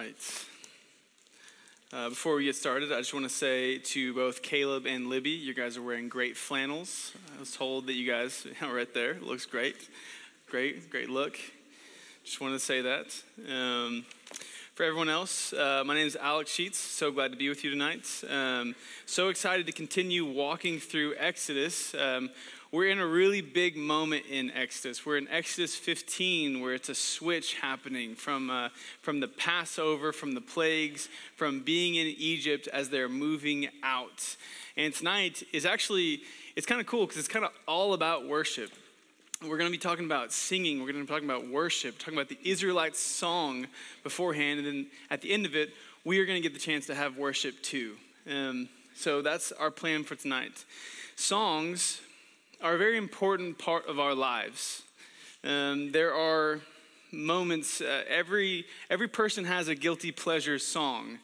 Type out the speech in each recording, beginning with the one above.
right. Uh, before we get started, I just want to say to both Caleb and Libby, you guys are wearing great flannels. I was told that you guys, are right there, looks great. Great, great look. Just wanted to say that. Um, for everyone else, uh, my name is Alec Sheets. So glad to be with you tonight. Um, so excited to continue walking through Exodus. Um, we're in a really big moment in Exodus. We're in Exodus 15, where it's a switch happening from, uh, from the Passover, from the plagues, from being in Egypt as they're moving out. And tonight is actually, it's kind of cool because it's kind of all about worship. We're going to be talking about singing. We're going to be talking about worship, talking about the Israelite song beforehand. And then at the end of it, we are going to get the chance to have worship too. Um, so that's our plan for tonight. Songs are a very important part of our lives. Um, there are moments, uh, every, every person has a guilty pleasure song.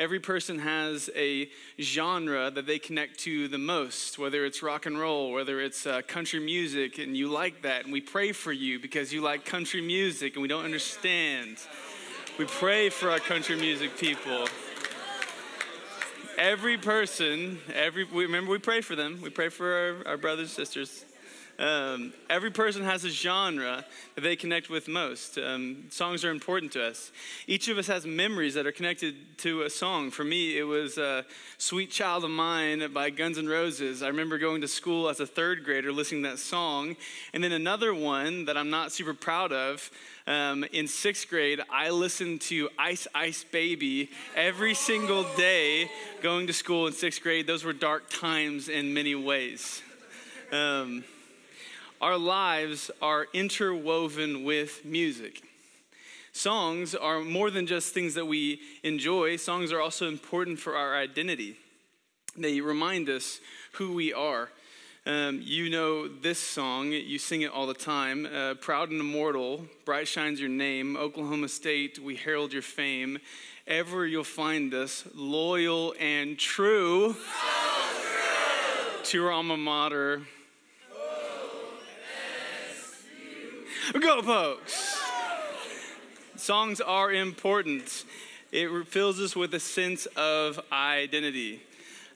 Every person has a genre that they connect to the most, whether it's rock and roll, whether it's uh, country music, and you like that. And we pray for you because you like country music and we don't understand. We pray for our country music people every person, every we, remember we pray for them. We pray for our, our brothers sisters. Um, every person has a genre that they connect with most. Um, songs are important to us. Each of us has memories that are connected to a song. For me, it was uh, Sweet Child of Mine by Guns N' Roses. I remember going to school as a third grader listening to that song. And then another one that I'm not super proud of um, in sixth grade, I listened to Ice Ice Baby every single day going to school in sixth grade. Those were dark times in many ways. Our lives are interwoven with music. Songs are more than just things that we enjoy, songs are also important for our identity. They remind us who we are. Um, you know this song, you sing it all the time. Uh, Proud and immortal, bright shines your name. Oklahoma State, we herald your fame. Ever you'll find us, loyal and true, so true. to your alma mater. Go, Pokes! Songs are important. It fills us with a sense of identity.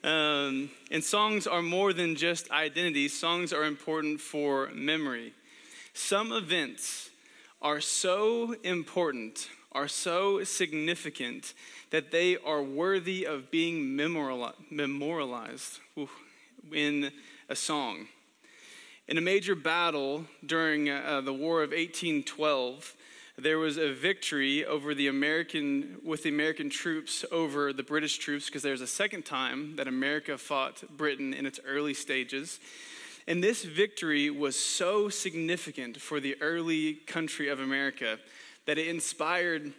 Um, and songs are more than just identity, songs are important for memory. Some events are so important, are so significant, that they are worthy of being memorialized in a song. In a major battle during uh, the War of 1812, there was a victory over the American with the American troops over the British troops because there's a second time that America fought Britain in its early stages. And this victory was so significant for the early country of America that it inspired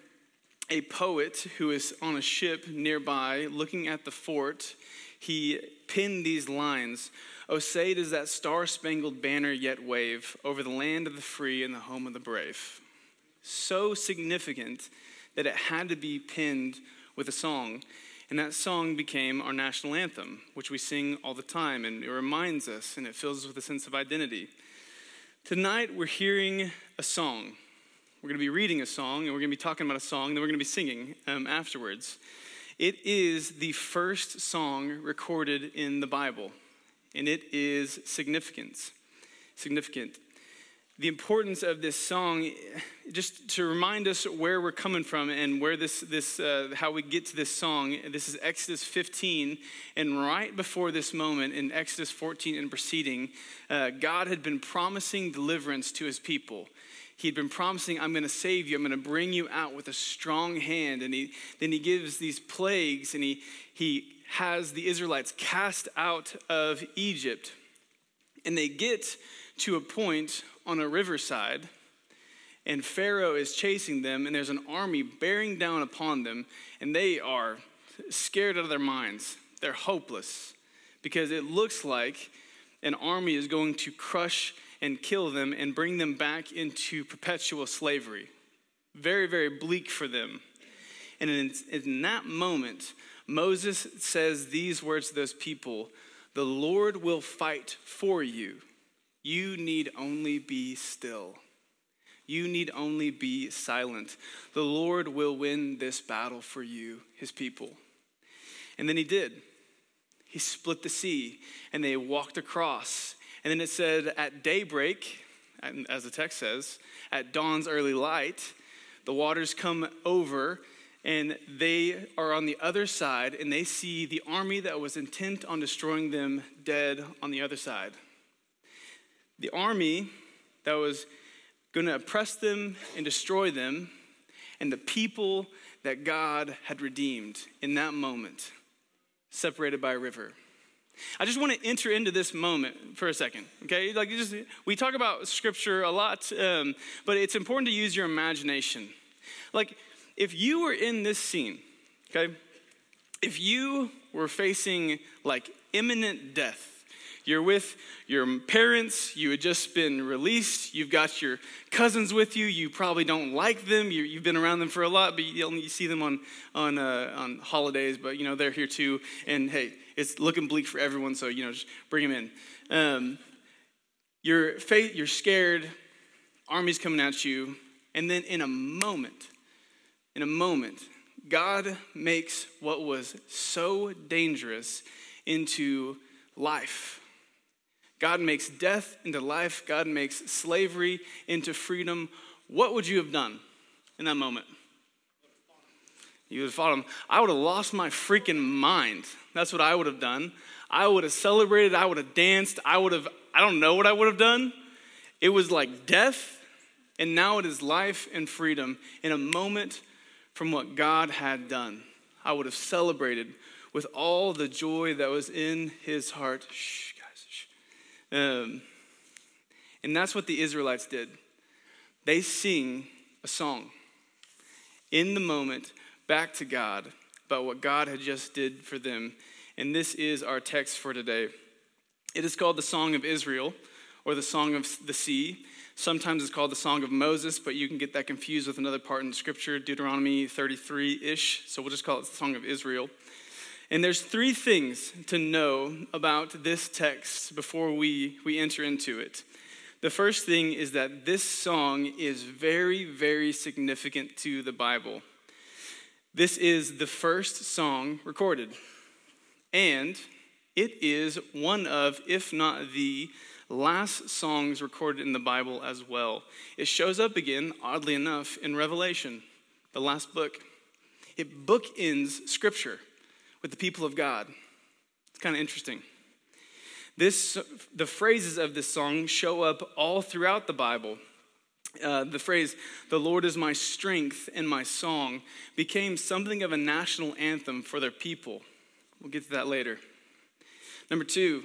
a poet who was on a ship nearby looking at the fort. He penned these lines Oh, say does that star spangled banner yet wave over the land of the free and the home of the brave? So significant that it had to be pinned with a song. And that song became our national anthem, which we sing all the time, and it reminds us and it fills us with a sense of identity. Tonight, we're hearing a song. We're going to be reading a song, and we're going to be talking about a song, and then we're going to be singing um, afterwards. It is the first song recorded in the Bible and it is significant. Significant. The importance of this song, just to remind us where we're coming from and where this, this uh, how we get to this song. This is Exodus 15, and right before this moment in Exodus 14 and preceding, uh, God had been promising deliverance to His people. He'd been promising, I'm going to save you. I'm going to bring you out with a strong hand. And he, then he gives these plagues and he, he has the Israelites cast out of Egypt. And they get to a point on a riverside, and Pharaoh is chasing them, and there's an army bearing down upon them, and they are scared out of their minds. They're hopeless because it looks like an army is going to crush and kill them and bring them back into perpetual slavery. Very, very bleak for them. And in, in that moment, Moses says these words to those people The Lord will fight for you. You need only be still. You need only be silent. The Lord will win this battle for you, his people. And then he did. He split the sea and they walked across. And then it said, at daybreak, as the text says, at dawn's early light, the waters come over and they are on the other side and they see the army that was intent on destroying them dead on the other side. The army that was going to oppress them and destroy them, and the people that God had redeemed in that moment, separated by a river. I just want to enter into this moment for a second, okay? Like, just we talk about scripture a lot, um, but it's important to use your imagination. Like, if you were in this scene, okay, if you were facing like imminent death, you're with your parents, you had just been released, you've got your cousins with you, you probably don't like them, you, have been around them for a lot, but you only see them on, on, uh, on holidays, but you know, they're here too, and hey, it's looking bleak for everyone, so you know, just bring them in. Um, you're, you're scared, armies coming at you, and then in a moment, in a moment, God makes what was so dangerous into life. God makes death into life. God makes slavery into freedom. What would you have done in that moment? You would have fought him. I would have lost my freaking mind. That's what I would have done. I would have celebrated. I would have danced. I would have, I don't know what I would have done. It was like death, and now it is life and freedom in a moment from what God had done. I would have celebrated with all the joy that was in his heart. Shh, um, and that's what the Israelites did. They sing a song in the moment back to God about what God had just did for them. And this is our text for today. It is called the Song of Israel or the Song of the Sea. Sometimes it's called the Song of Moses, but you can get that confused with another part in Scripture, Deuteronomy 33 ish. So we'll just call it the Song of Israel. And there's three things to know about this text before we, we enter into it. The first thing is that this song is very, very significant to the Bible. This is the first song recorded, and it is one of, if not the last songs recorded in the Bible as well. It shows up again, oddly enough, in Revelation, the last book. It bookends Scripture with the people of God. It's kind of interesting. This, the phrases of this song show up all throughout the Bible. Uh, the phrase, the Lord is my strength and my song, became something of a national anthem for their people. We'll get to that later. Number two,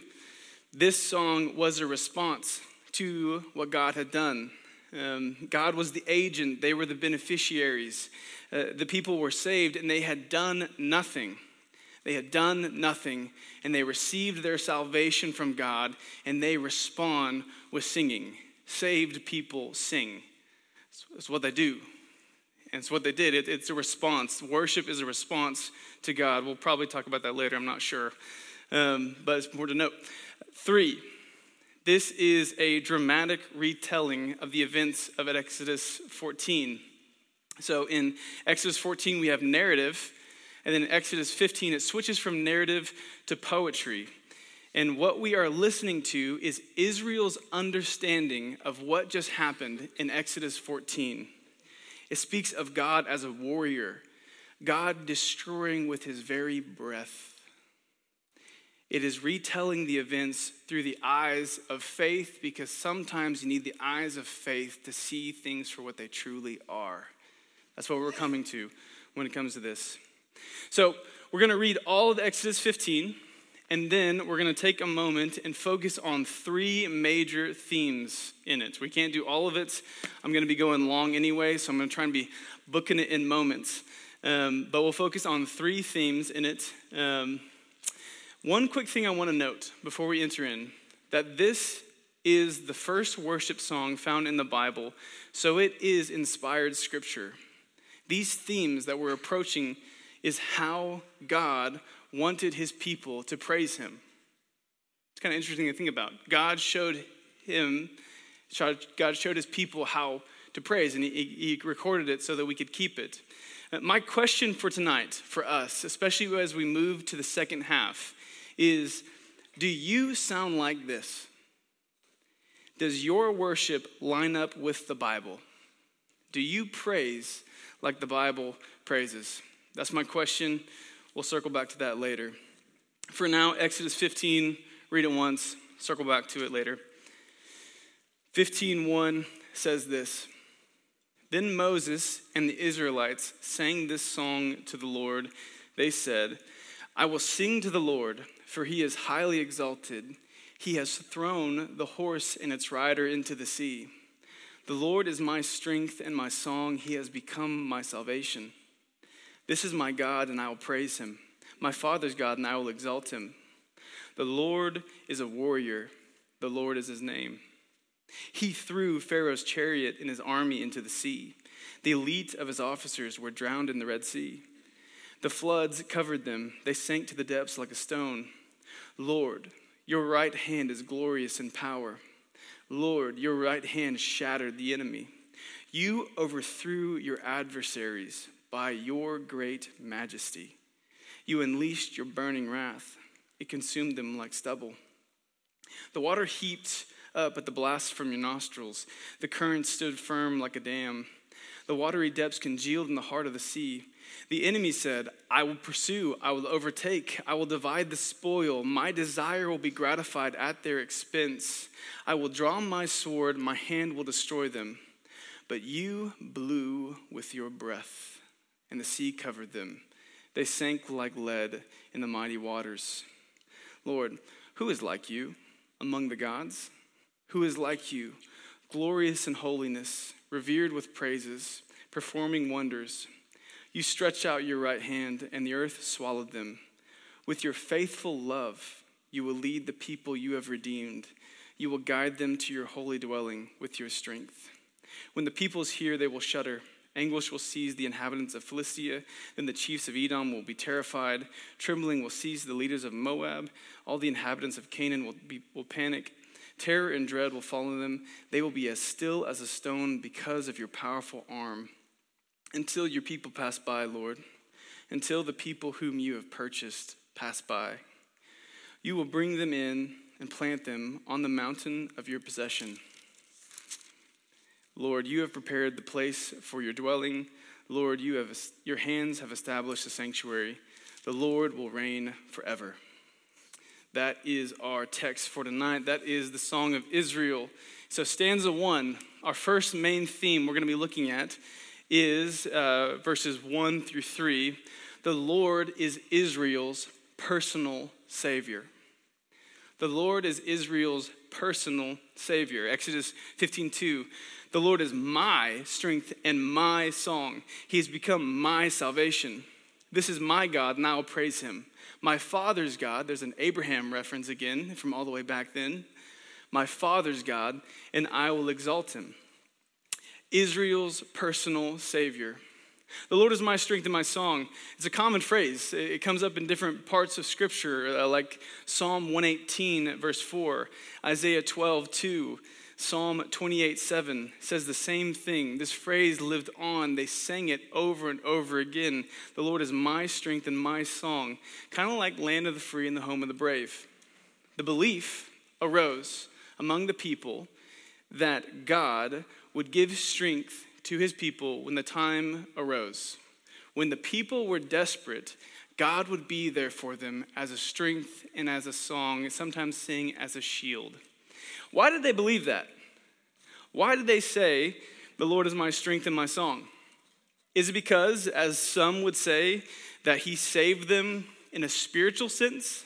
this song was a response to what God had done. Um, God was the agent, they were the beneficiaries. Uh, the people were saved, and they had done nothing. They had done nothing, and they received their salvation from God, and they respond with singing. Saved people sing. It's what they do. And it's what they did. It, it's a response. Worship is a response to God. We'll probably talk about that later, I'm not sure. Um, but it's important to note. Three, this is a dramatic retelling of the events of Exodus 14. So in Exodus 14, we have narrative and then in Exodus 15, it switches from narrative to poetry. And what we are listening to is Israel's understanding of what just happened in Exodus 14. It speaks of God as a warrior, God destroying with his very breath. It is retelling the events through the eyes of faith because sometimes you need the eyes of faith to see things for what they truly are. That's what we're coming to when it comes to this. So we're going to read all of Exodus 15, and then we're going to take a moment and focus on three major themes in it. We can't do all of it. I'm going to be going long anyway, so I'm going to try and be booking it in moments. Um, but we'll focus on three themes in it. Um, one quick thing I want to note before we enter in that this is the first worship song found in the Bible, so it is inspired scripture. These themes that we're approaching is how God wanted his people to praise him. It's kind of interesting to think about. God showed him, God showed his people how to praise, and he, he recorded it so that we could keep it. Uh, my question for tonight, for us, especially as we move to the second half, is do you sound like this? Does your worship line up with the Bible? Do you praise like the Bible praises? That's my question. We'll circle back to that later. For now, Exodus 15, read it once, circle back to it later. 15:1 says this. Then Moses and the Israelites sang this song to the Lord. They said, I will sing to the Lord, for he is highly exalted. He has thrown the horse and its rider into the sea. The Lord is my strength and my song. He has become my salvation. This is my God, and I will praise him. My Father's God, and I will exalt him. The Lord is a warrior, the Lord is his name. He threw Pharaoh's chariot and his army into the sea. The elite of his officers were drowned in the Red Sea. The floods covered them, they sank to the depths like a stone. Lord, your right hand is glorious in power. Lord, your right hand shattered the enemy. You overthrew your adversaries by your great majesty. You unleashed your burning wrath, it consumed them like stubble. The water heaped up at the blast from your nostrils. The current stood firm like a dam. The watery depths congealed in the heart of the sea. The enemy said, I will pursue, I will overtake, I will divide the spoil. My desire will be gratified at their expense. I will draw my sword, my hand will destroy them. But you blew with your breath, and the sea covered them. They sank like lead in the mighty waters. Lord, who is like you among the gods? Who is like you, glorious in holiness, revered with praises, performing wonders? You stretched out your right hand, and the earth swallowed them. With your faithful love, you will lead the people you have redeemed. You will guide them to your holy dwelling with your strength. When the peoples hear, they will shudder. Anguish will seize the inhabitants of Philistia. Then the chiefs of Edom will be terrified. Trembling will seize the leaders of Moab. All the inhabitants of Canaan will, be, will panic. Terror and dread will follow them. They will be as still as a stone because of your powerful arm. Until your people pass by, Lord, until the people whom you have purchased pass by. You will bring them in and plant them on the mountain of your possession. Lord, you have prepared the place for your dwelling. Lord, you have, your hands have established a sanctuary. The Lord will reign forever. That is our text for tonight. That is the Song of Israel. So, stanza one, our first main theme we're going to be looking at is uh, verses one through three. The Lord is Israel's personal Savior. The Lord is Israel's personal Savior. Exodus 15 2. The Lord is my strength and my song. He has become my salvation. This is my God, and I will praise him. My father's God, there's an Abraham reference again from all the way back then. My father's God, and I will exalt him. Israel's personal Savior. The Lord is my strength and my song. It's a common phrase. It comes up in different parts of Scripture, uh, like Psalm 118, verse 4, Isaiah 12, 2, Psalm 28 7 says the same thing. This phrase lived on. They sang it over and over again. The Lord is my strength and my song. Kind of like land of the free and the home of the brave. The belief arose among the people that God would give strength to his people when the time arose. When the people were desperate, God would be there for them as a strength and as a song, sometimes sing as a shield. Why did they believe that? Why did they say, The Lord is my strength and my song? Is it because, as some would say, that he saved them in a spiritual sense?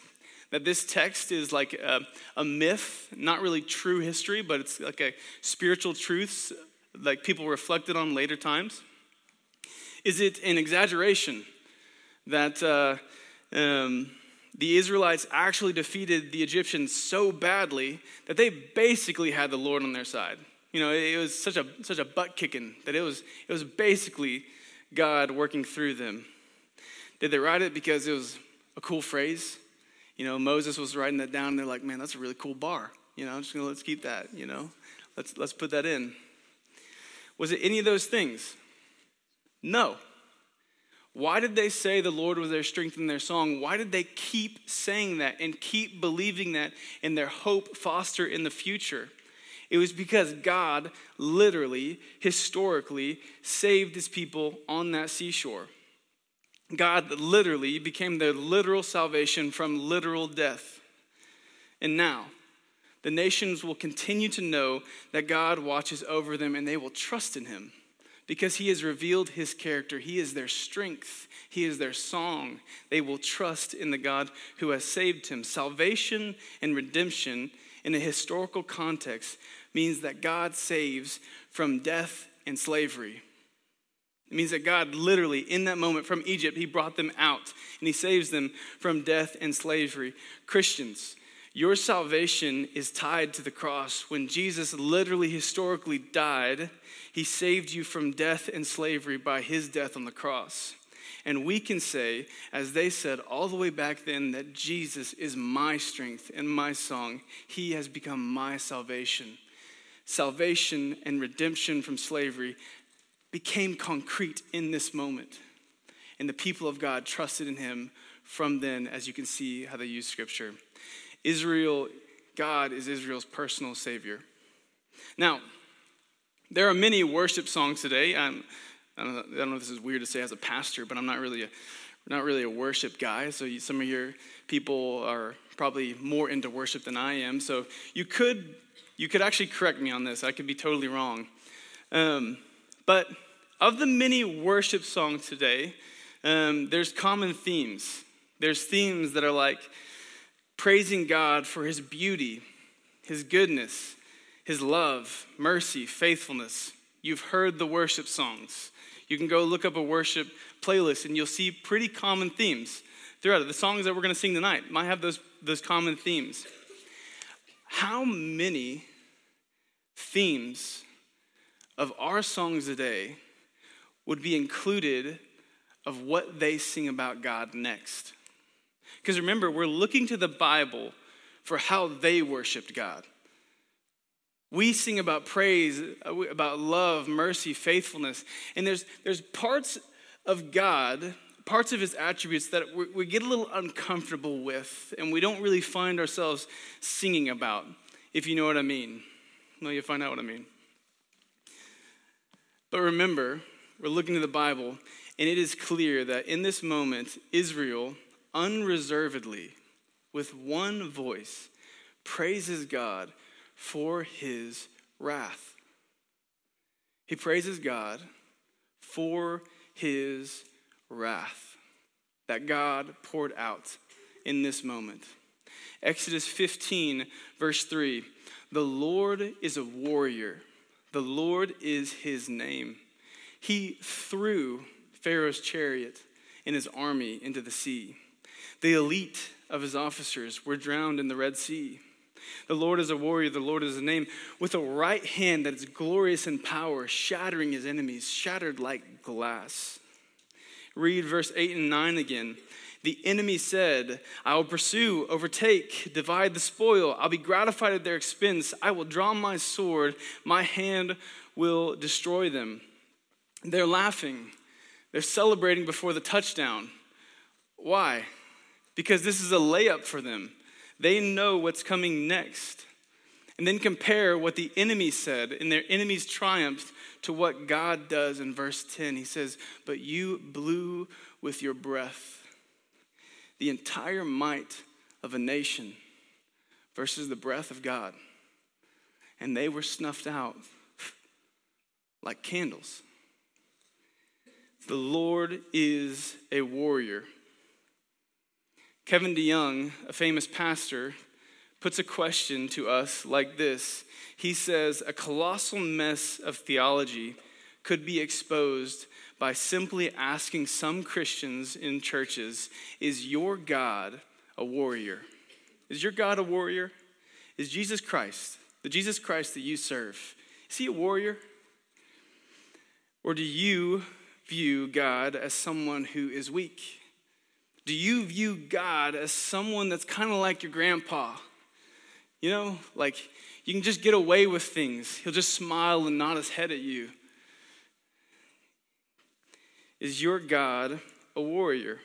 That this text is like a, a myth, not really true history, but it's like a spiritual truths like people reflected on later times? Is it an exaggeration that uh, um, the Israelites actually defeated the Egyptians so badly that they basically had the Lord on their side. You know, it was such a such a butt kicking that it was it was basically God working through them. Did they write it because it was a cool phrase? You know, Moses was writing that down. And they're like, man, that's a really cool bar. You know, I'm just gonna let's keep that. You know, let's let's put that in. Was it any of those things? No. Why did they say the Lord was their strength in their song? Why did they keep saying that and keep believing that and their hope foster in the future? It was because God literally, historically, saved his people on that seashore. God literally became their literal salvation from literal death. And now, the nations will continue to know that God watches over them and they will trust in him because he has revealed his character. He is their strength, he is their song. They will trust in the God who has saved him. Salvation and redemption in a historical context means that God saves from death and slavery. It means that God literally, in that moment from Egypt, He brought them out and He saves them from death and slavery. Christians, your salvation is tied to the cross. When Jesus literally, historically died, he saved you from death and slavery by his death on the cross. And we can say, as they said all the way back then, that Jesus is my strength and my song. He has become my salvation. Salvation and redemption from slavery became concrete in this moment. And the people of God trusted in him from then, as you can see how they use scripture. Israel, God is Israel's personal Savior. Now, there are many worship songs today. I'm, I, don't know, I don't know if this is weird to say as a pastor, but I'm not really a, not really a worship guy. So you, some of your people are probably more into worship than I am. So you could, you could actually correct me on this. I could be totally wrong. Um, but of the many worship songs today, um, there's common themes. There's themes that are like, praising God for his beauty, his goodness, his love, mercy, faithfulness. You've heard the worship songs. You can go look up a worship playlist and you'll see pretty common themes throughout it. The songs that we're going to sing tonight might have those, those common themes. How many themes of our songs today would be included of what they sing about God next? Because remember, we're looking to the Bible for how they worshiped God. We sing about praise, about love, mercy, faithfulness. And there's, there's parts of God, parts of his attributes that we, we get a little uncomfortable with and we don't really find ourselves singing about, if you know what I mean. Well, you find out what I mean. But remember, we're looking to the Bible, and it is clear that in this moment, Israel unreservedly, with one voice, praises God for his wrath. He praises God for his wrath that God poured out in this moment. Exodus 15, verse 3 The Lord is a warrior, the Lord is his name. He threw Pharaoh's chariot and his army into the sea. The elite of his officers were drowned in the Red Sea. The Lord is a warrior, the Lord is a name, with a right hand that is glorious in power, shattering his enemies, shattered like glass. Read verse 8 and 9 again. The enemy said, I will pursue, overtake, divide the spoil. I'll be gratified at their expense. I will draw my sword. My hand will destroy them. They're laughing. They're celebrating before the touchdown. Why? because this is a layup for them. They know what's coming next. And then compare what the enemy said in their enemy's triumph to what God does in verse 10. He says, But you blew with your breath the entire might of a nation versus the breath of God. And they were snuffed out like candles. The Lord is a warrior. Kevin DeYoung, a famous pastor, puts a question to us like this. He says, A colossal mess of theology could be exposed by simply asking some Christians in churches, Is your God a warrior? Is your God a warrior? Is Jesus Christ, the Jesus Christ that you serve, is he a warrior? Or do you view God as someone who is weak? Do you view God as someone that's kind of like your grandpa? You know, like you can just get away with things. He'll just smile and nod his head at you. Is your God a warrior?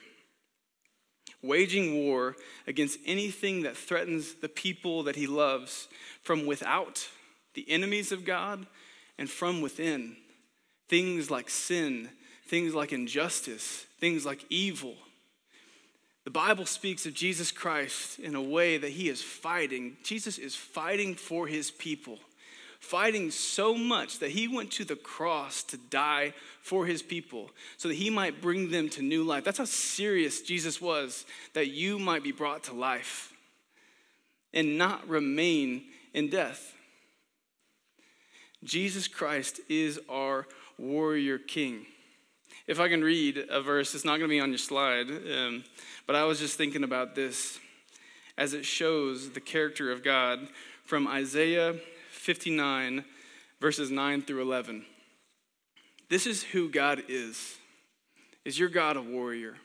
Waging war against anything that threatens the people that he loves from without, the enemies of God, and from within. Things like sin, things like injustice, things like evil. The Bible speaks of Jesus Christ in a way that he is fighting. Jesus is fighting for his people fighting so much that he went to the cross to die for his people so that he might bring them to new life. That's how serious Jesus was, that you might be brought to life and not remain in death. Jesus Christ is our warrior king. If I can read a verse, it's not going to be on your slide, um, but I was just thinking about this as it shows the character of God from Isaiah 59, verses 9 through 11. This is who God is. Is your God a warrior?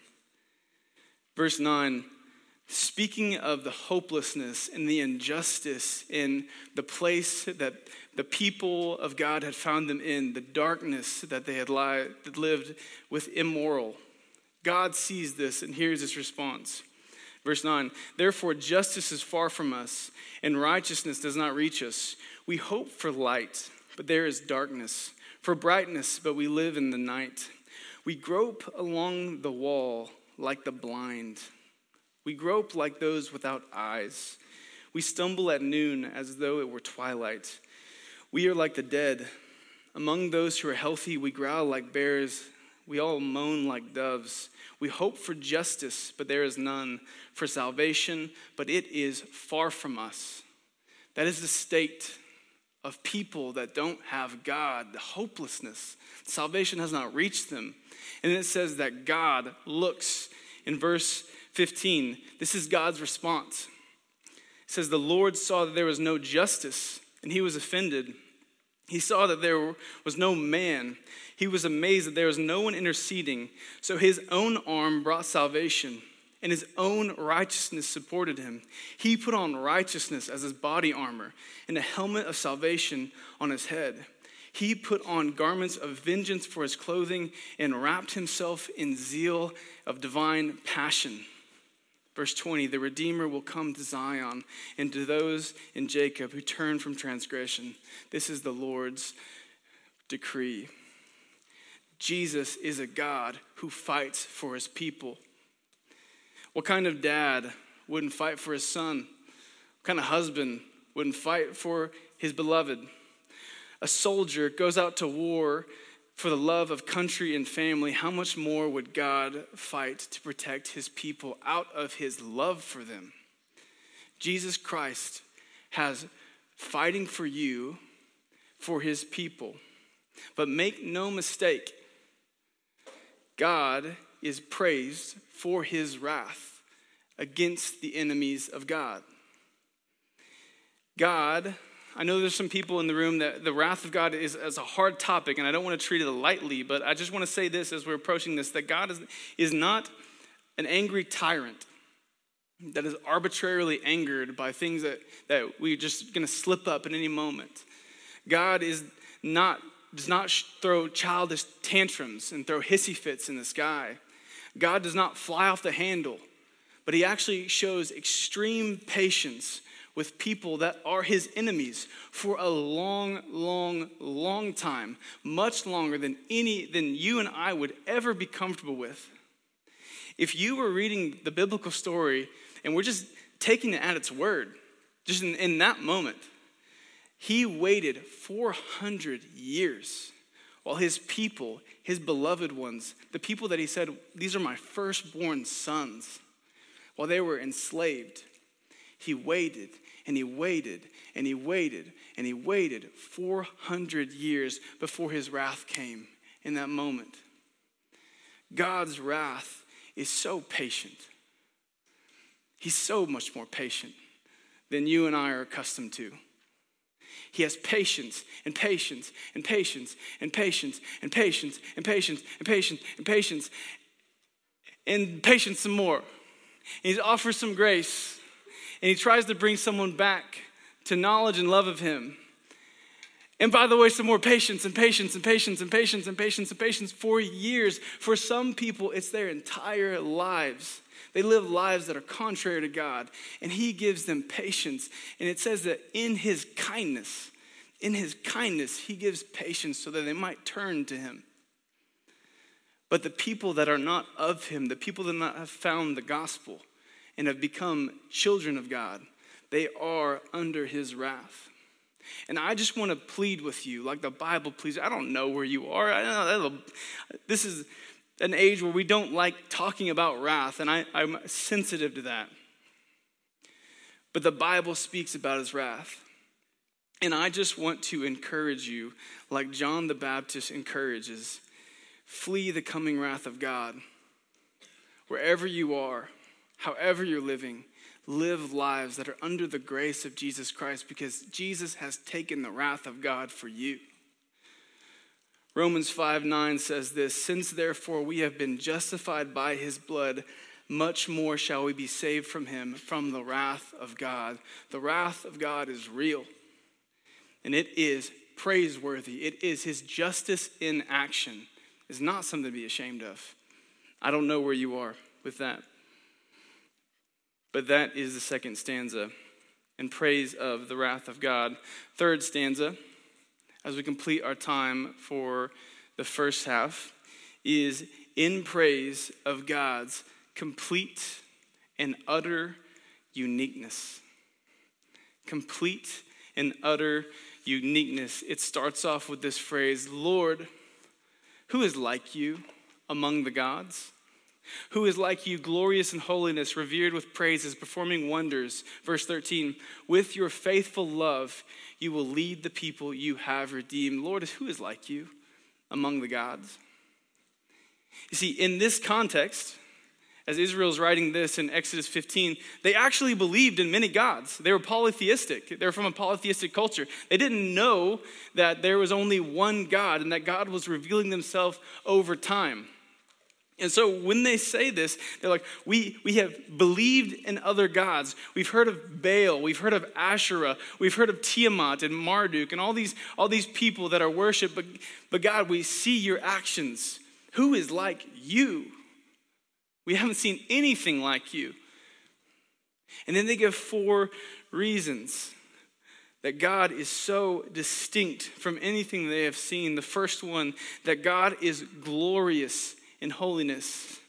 Verse 9, speaking of the hopelessness and the injustice in the place that the people of God had found them in, the darkness that they had li- lived with immoral. God sees this and hears his response. Verse 9, therefore justice is far from us, and righteousness does not reach us. We hope for light, but there is darkness, for brightness, but we live in the night. We grope along the wall like the blind. We grope like those without eyes. We stumble at noon as though it were twilight. We are like the dead. Among those who are healthy, we growl like bears. We all moan like doves. We hope for justice, but there is none, for salvation, but it is far from us. That is the state of people that don't have God, the hopelessness. Salvation has not reached them. And it says that God looks in verse 15. This is God's response. It says, The Lord saw that there was no justice, and he was offended. He saw that there was no man. He was amazed that there was no one interceding. So his own arm brought salvation and his own righteousness supported him. He put on righteousness as his body armor and a helmet of salvation on his head. He put on garments of vengeance for his clothing and wrapped himself in zeal of divine passion. Verse 20 The Redeemer will come to Zion and to those in Jacob who turn from transgression. This is the Lord's decree. Jesus is a God who fights for his people. What kind of dad wouldn't fight for his son? What kind of husband wouldn't fight for his beloved? A soldier goes out to war for the love of country and family. How much more would God fight to protect his people out of his love for them? Jesus Christ has fighting for you, for his people. But make no mistake, God is praised for his wrath against the enemies of God. God, I know there's some people in the room that the wrath of God is, is a hard topic, and I don't want to treat it lightly, but I just want to say this as we're approaching this that God is, is not an angry tyrant that is arbitrarily angered by things that, that we're just going to slip up in any moment. God is not, does not throw childish tantrums and throw hissy fits in the sky. God does not fly off the handle, but he actually shows extreme patience with people that are his enemies for a long, long, long time, much longer than any than you and I would ever be comfortable with. If you were reading the biblical story and we're just taking it at its word, just in, in that moment, he waited 400 years while his people, his beloved ones, the people that he said, These are my firstborn sons, while they were enslaved, he waited and he waited and he waited and he waited 400 years before his wrath came in that moment. God's wrath is so patient. He's so much more patient than you and I are accustomed to. He has patience and patience and patience and patience and patience and patience and patience and patience and patience some more. And he offers some grace and he tries to bring someone back to knowledge and love of him. And by the way, some more patience and patience and patience and patience and patience and patience for years. For some people, it's their entire lives. They live lives that are contrary to God, and He gives them patience. And it says that in His kindness, in His kindness, He gives patience so that they might turn to Him. But the people that are not of Him, the people that not have found the gospel and have become children of God, they are under His wrath. And I just want to plead with you, like the Bible pleads. I don't know where you are. I know this is an age where we don't like talking about wrath, and I, I'm sensitive to that. But the Bible speaks about his wrath. And I just want to encourage you, like John the Baptist encourages flee the coming wrath of God. Wherever you are, however you're living, live lives that are under the grace of Jesus Christ because Jesus has taken the wrath of God for you. Romans 5 9 says this Since therefore we have been justified by his blood, much more shall we be saved from him from the wrath of God. The wrath of God is real, and it is praiseworthy. It is his justice in action. It's not something to be ashamed of. I don't know where you are with that. But that is the second stanza in praise of the wrath of God. Third stanza, as we complete our time for the first half, is in praise of God's complete and utter uniqueness. Complete and utter uniqueness. It starts off with this phrase Lord, who is like you among the gods? Who is like you, glorious in holiness, revered with praises, performing wonders? Verse 13, with your faithful love, you will lead the people you have redeemed. Lord, who is like you among the gods? You see, in this context, as Israel's writing this in Exodus 15, they actually believed in many gods. They were polytheistic. They were from a polytheistic culture. They didn't know that there was only one God and that God was revealing himself over time. And so when they say this, they're like, we, we have believed in other gods. We've heard of Baal, we've heard of Asherah, we've heard of Tiamat and Marduk and all these, all these people that are worshiped, but, but God, we see your actions. Who is like you? We haven't seen anything like you. And then they give four reasons that God is so distinct from anything they have seen. The first one, that God is glorious in holiness.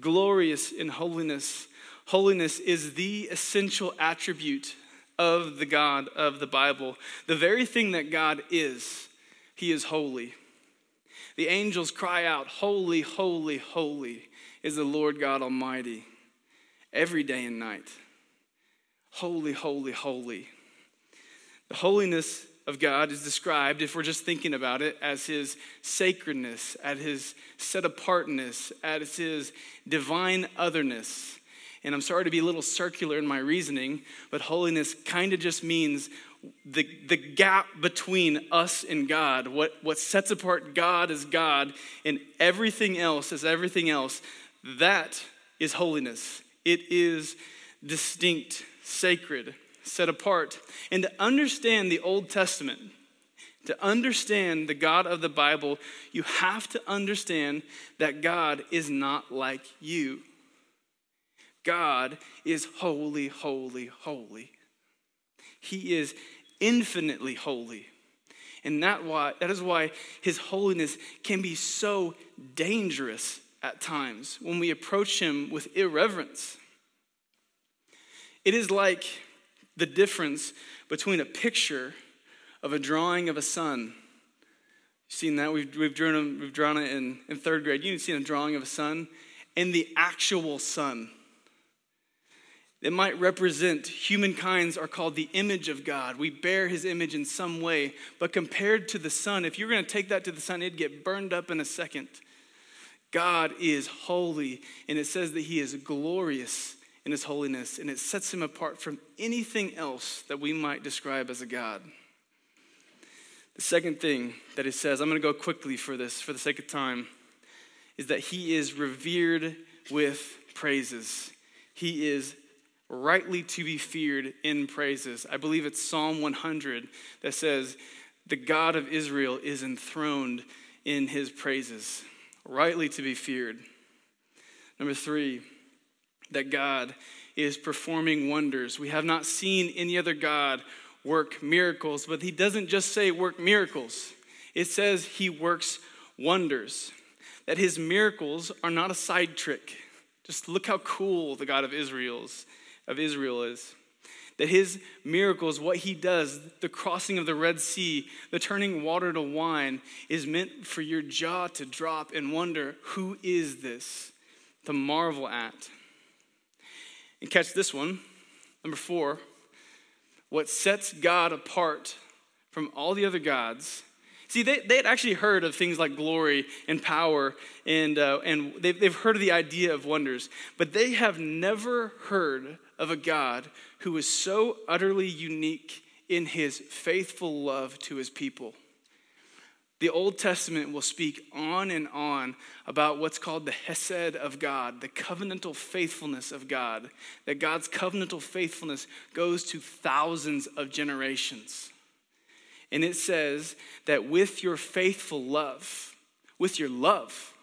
Glorious in holiness. Holiness is the essential attribute of the God of the Bible. The very thing that God is, He is holy. The angels cry out, Holy, holy, holy is the Lord God Almighty every day and night. Holy, holy, holy. The holiness of God is described, if we're just thinking about it, as his sacredness, at his set apartness, as his divine otherness. And I'm sorry to be a little circular in my reasoning, but holiness kind of just means the, the gap between us and God, what, what sets apart God as God and everything else as everything else, that is holiness. It is distinct, sacred set apart. And to understand the Old Testament, to understand the God of the Bible, you have to understand that God is not like you. God is holy, holy, holy. He is infinitely holy. And that, why, that is why his holiness can be so dangerous at times when we approach him with irreverence. It is like the difference between a picture of a drawing of a sun. You've seen that? We've, we've, drawn, we've drawn it in, in third grade. You've seen a drawing of a sun and the actual sun. It might represent humankind's are called the image of God. We bear his image in some way, but compared to the sun, if you're going to take that to the sun, it'd get burned up in a second. God is holy, and it says that he is glorious in his holiness, and it sets him apart from anything else that we might describe as a God. The second thing that it says, I'm going to go quickly for this for the sake of time, is that he is revered with praises. He is rightly to be feared in praises. I believe it's Psalm 100 that says, The God of Israel is enthroned in his praises, rightly to be feared. Number three, that God is performing wonders. We have not seen any other God work miracles, but he doesn't just say work miracles, it says he works wonders. That his miracles are not a side trick. Just look how cool the God of Israel's of Israel is. That his miracles, what he does, the crossing of the Red Sea, the turning water to wine, is meant for your jaw to drop and wonder, who is this? To marvel at. And catch this one. Number four, what sets God apart from all the other gods. See, they, they had actually heard of things like glory and power, and, uh, and they've, they've heard of the idea of wonders, but they have never heard of a God who is so utterly unique in his faithful love to his people. The Old Testament will speak on and on about what's called the Hesed of God, the covenantal faithfulness of God, that God's covenantal faithfulness goes to thousands of generations. And it says that with your faithful love, with your love,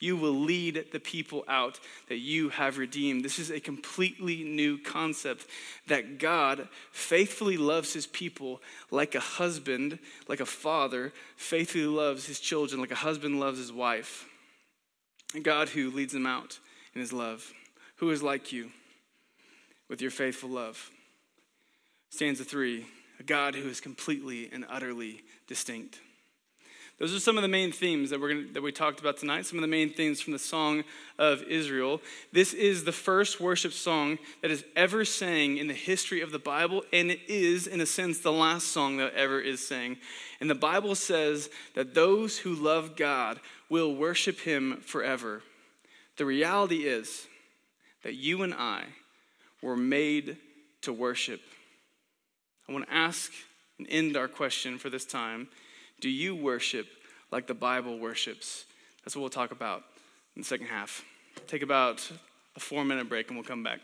you will lead the people out that you have redeemed. This is a completely new concept that God faithfully loves his people like a husband, like a father, faithfully loves his children like a husband loves his wife. A God who leads them out in his love. Who is like you with your faithful love? Stanza three, a God who is completely and utterly distinct. Those are some of the main themes that, we're gonna, that we talked about tonight, some of the main themes from the Song of Israel. This is the first worship song that is ever sang in the history of the Bible, and it is, in a sense, the last song that ever is sang. And the Bible says that those who love God will worship him forever. The reality is that you and I were made to worship. I want to ask and end our question for this time do you worship like the Bible worships? That's what we'll talk about in the second half. Take about a four minute break and we'll come back.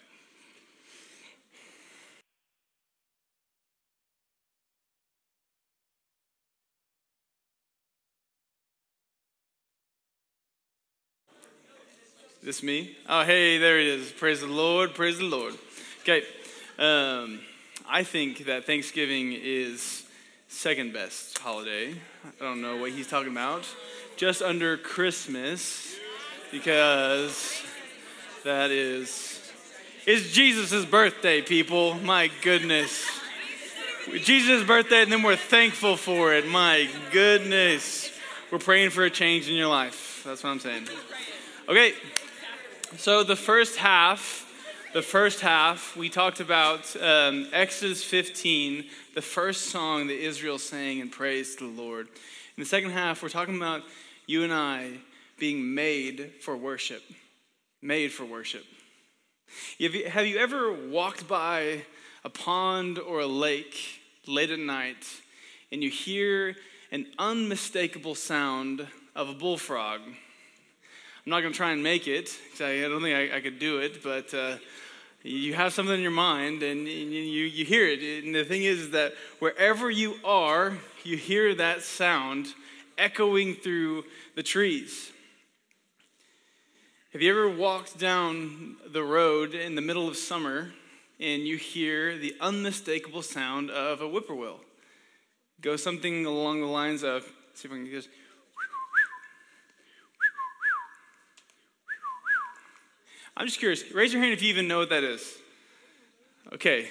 This me? Oh, hey, there it is. Praise the Lord, praise the Lord. Okay, um, I think that Thanksgiving is second best holiday. I don't know what he's talking about. Just under Christmas, because that is it's Jesus' birthday, people. My goodness. Jesus' birthday, and then we're thankful for it. My goodness. We're praying for a change in your life. That's what I'm saying. Okay, so the first half the first half, we talked about um, Exodus 15, the first song that Israel sang in praise to the Lord. In the second half, we're talking about you and I being made for worship. Made for worship. Have you, ever walked by a pond or a lake late at night and you hear an unmistakable sound of a bullfrog? I'm not going to try and make it I don't think I, I could do it, but uh, you have something in your mind and you, you hear it. And the thing is that wherever you are, you hear that sound echoing through the trees. Have you ever walked down the road in the middle of summer and you hear the unmistakable sound of a whippoorwill? Go something along the lines of, see if I can get this. I'm just curious. Raise your hand if you even know what that is. Okay.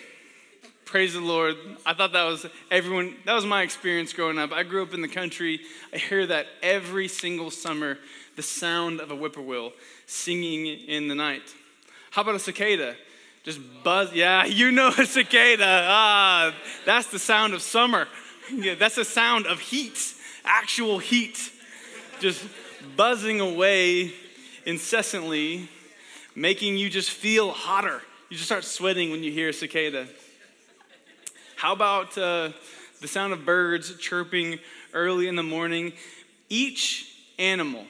Praise the Lord. I thought that was everyone, that was my experience growing up. I grew up in the country. I hear that every single summer, the sound of a whippoorwill singing in the night. How about a cicada? Just buzz. Yeah, you know a cicada. Ah, that's the sound of summer. Yeah, that's the sound of heat, actual heat. Just buzzing away incessantly making you just feel hotter. You just start sweating when you hear a cicada. How about uh, the sound of birds chirping early in the morning? Each animal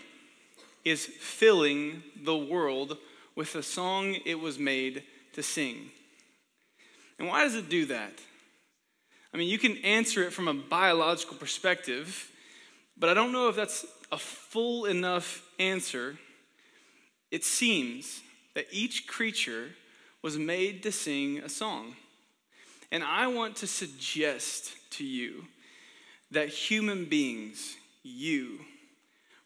is filling the world with a song it was made to sing. And why does it do that? I mean, you can answer it from a biological perspective, but I don't know if that's a full enough answer. It seems that each creature was made to sing a song. And I want to suggest to you that human beings, you,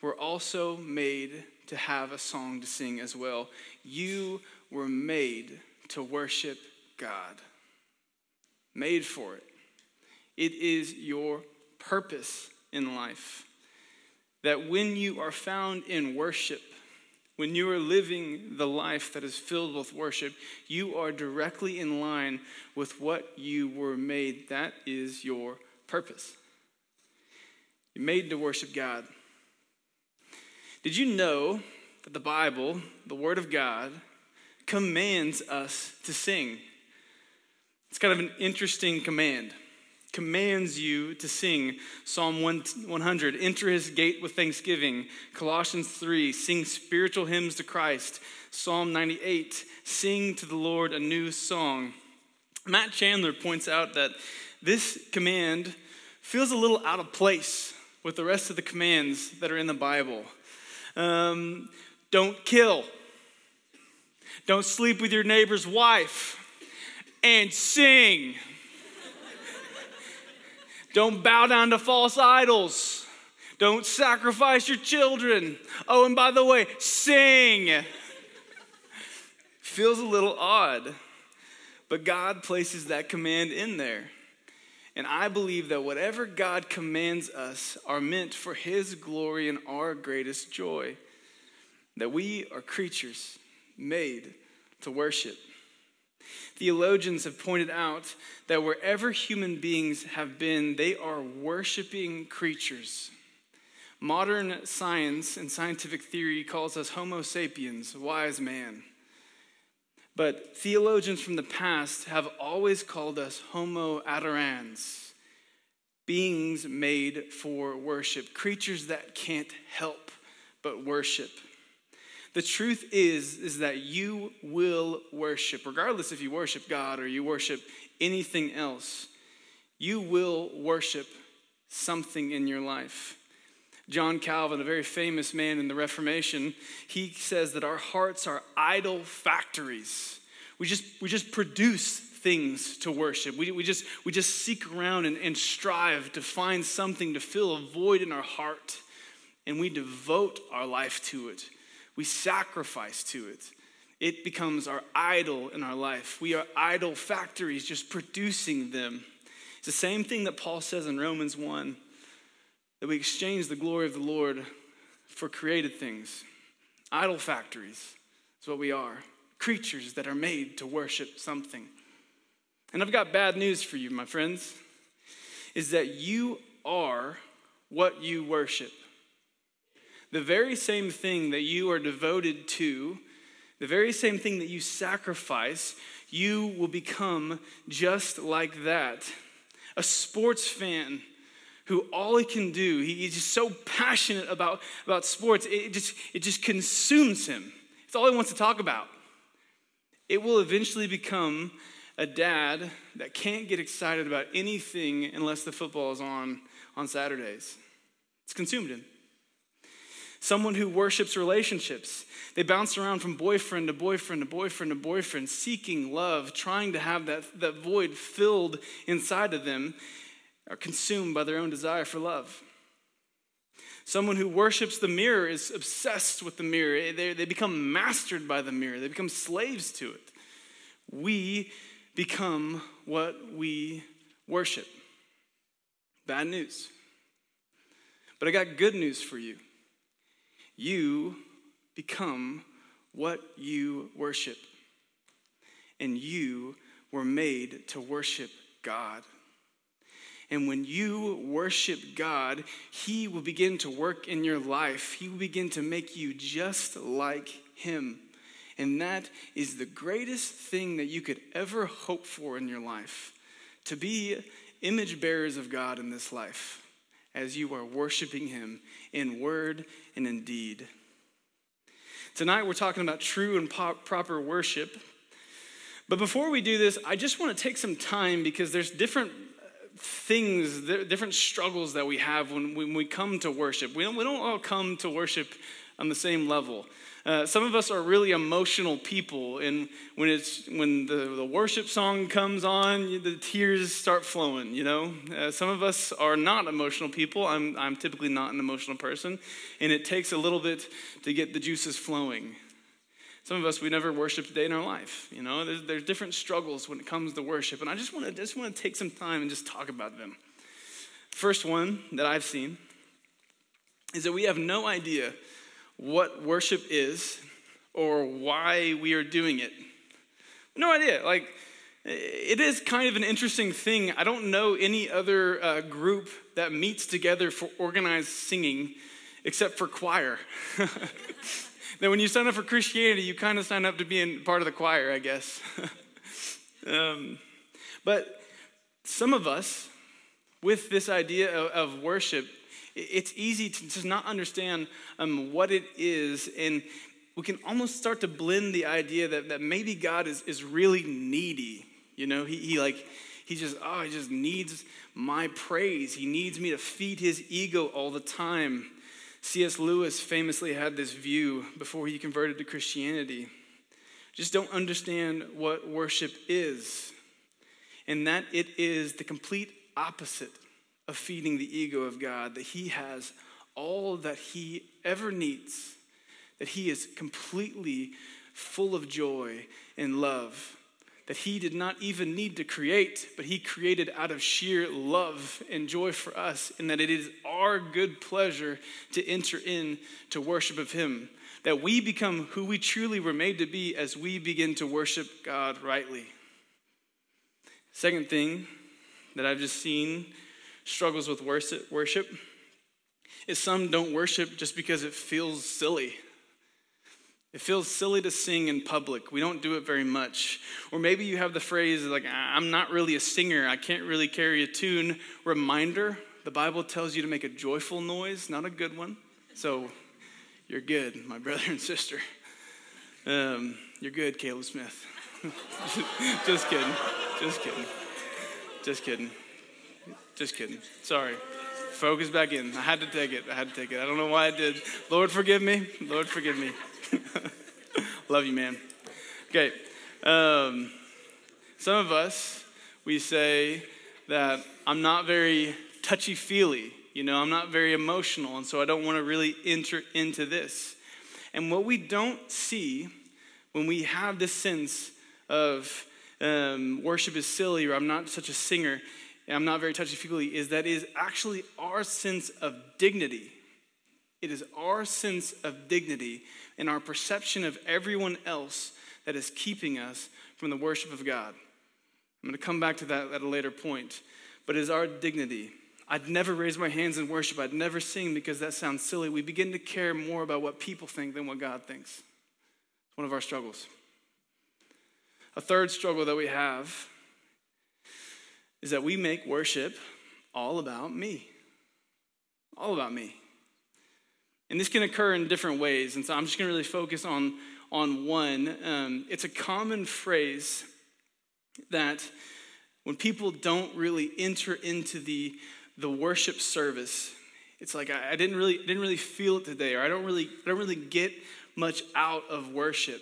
were also made to have a song to sing as well. You were made to worship God, made for it. It is your purpose in life that when you are found in worship, when you are living the life that is filled with worship, you are directly in line with what you were made. That is your purpose. You're made to worship God. Did you know that the Bible, the Word of God, commands us to sing? It's kind of an interesting command commands you to sing Psalm 100, enter his gate with thanksgiving. Colossians 3, sing spiritual hymns to Christ. Psalm 98, sing to the Lord a new song. Matt Chandler points out that this command feels a little out of place with the rest of the commands that are in the Bible. Um, don't kill. Don't sleep with your neighbor's wife. And sing. Don't bow down to false idols. Don't sacrifice your children. Oh, and by the way, sing. Feels a little odd, but God places that command in there. And I believe that whatever God commands us are meant for His glory and our greatest joy. That we are creatures made to worship. Theologians have pointed out that wherever human beings have been, they are worshiping creatures. Modern science and scientific theory calls us Homo sapiens, wise man. But theologians from the past have always called us Homo adorans, beings made for worship, creatures that can't help but worship. The truth is is that you will worship regardless if you worship God or you worship anything else. You will worship something in your life. John Calvin, a very famous man in the Reformation, he says that our hearts are idol factories. We just, we just produce things to worship. We, we, just, we just seek around and, and strive to find something to fill a void in our heart, and we devote our life to it we sacrifice to it. It becomes our idol in our life. We are idol factories, just producing them. It's the same thing that Paul says in Romans 1 that we exchange the glory of the Lord for created things. Idol factories is what we are creatures that are made to worship something. And I've got bad news for you, my friends, is that you are what you worship the very same thing that you are devoted to, the very same thing that you sacrifice, you will become just like that. A sports fan who all he can do, he's just so passionate about, about sports, it just, it just consumes him. It's all he wants to talk about. It will eventually become a dad that can't get excited about anything unless the football is on on Saturdays. It's consumed him someone who worships relationships. They bounce around from boyfriend to boyfriend to boyfriend to boyfriend, seeking love, trying to have that, that void filled inside of them, are consumed by their own desire for love. Someone who worships the mirror is obsessed with the mirror. They, they become mastered by the mirror, they become slaves to it. We become what we worship. Bad news. But I got good news for you. You become what you worship. And you were made to worship God. And when you worship God, He will begin to work in your life. He will begin to make you just like Him. And that is the greatest thing that you could ever hope for in your life to be image bearers of God in this life as you are worshiping Him in word and in deed. Tonight, we're talking about true and proper worship. But before we do this, I just want to take some time because there's different things, different struggles that we have when, when we come to worship. We don't, we don't all come to worship on the same level. Uh, some of us are really emotional people, and when it's when the, the worship song comes on, the tears start flowing. You know, uh, some of us are not emotional people. I'm I'm typically not an emotional person, and it takes a little bit to get the juices flowing. Some of us we never worshiped a day in our life. You know, there's, there's different struggles when it comes to worship, and I just want to just want to take some time and just talk about them. First one that I've seen is that we have no idea what worship is or why we are doing it. No idea. Like, it is kind of an interesting thing. I don't know any other uh, group that meets together for organized singing except for choir. that when you sign up for Christianity, you kind of sign up to be in part of the choir, I guess. um, but some of us, with this idea of, of worship, it's easy to just not understand um, what it is. And we can almost start to blend the idea that, that maybe God is, is really needy. You know, he, he like, he just, oh, he just needs my praise. He needs me to feed his ego all the time. C.S. Lewis famously had this view before he converted to Christianity. Just don't understand what worship is, and that it is the complete opposite of feeding the ego of God, that He has all that He ever needs, that He is completely full of joy and love, that He did not even need to create, but He created out of sheer love and joy for us, and that it is our good pleasure to enter in to worship of Him. That we become who we truly were made to be as we begin to worship God rightly. Second thing that I've just seen struggles with worship is some don't worship just because it feels silly. It feels silly to sing in public. We don't do it very much. Or maybe you have the phrase like, I'm not really a singer, I can't really carry a tune. Reminder the Bible tells you to make a joyful noise, not a good one. So you're good, my brother and sister. Um, you're good, Caleb Smith. just kidding. Just kidding. Just kidding. Just kidding. Sorry. Focus back in. I had to take it. I had to take it. I don't know why I did. Lord, forgive me. Lord, forgive me. Love you, man. Okay. Um, some of us, we say that I'm not very touchy feely. You know, I'm not very emotional, and so I don't want to really enter into this. And what we don't see when we have this sense of um, worship is silly or I'm not such a singer and I'm not very touchy feely, is that is actually our sense of dignity. It is our sense of dignity and our perception of everyone else that is keeping us from the worship of God. I'm going to come back to that at a later point, but it is our dignity. I'd never raise my hands in worship. I'd never sing because that sounds silly. We begin to care more about what people think than what God thinks. It's one of our struggles. A third struggle that we have is that we make worship all about me. All about me. And this can occur in different ways. And so I'm just going to really focus on, on one. Um, it's a common phrase that when people don't really enter into the, the worship service, it's like I, I didn't really didn't really feel it today, or I don't really I don't really get much out of worship.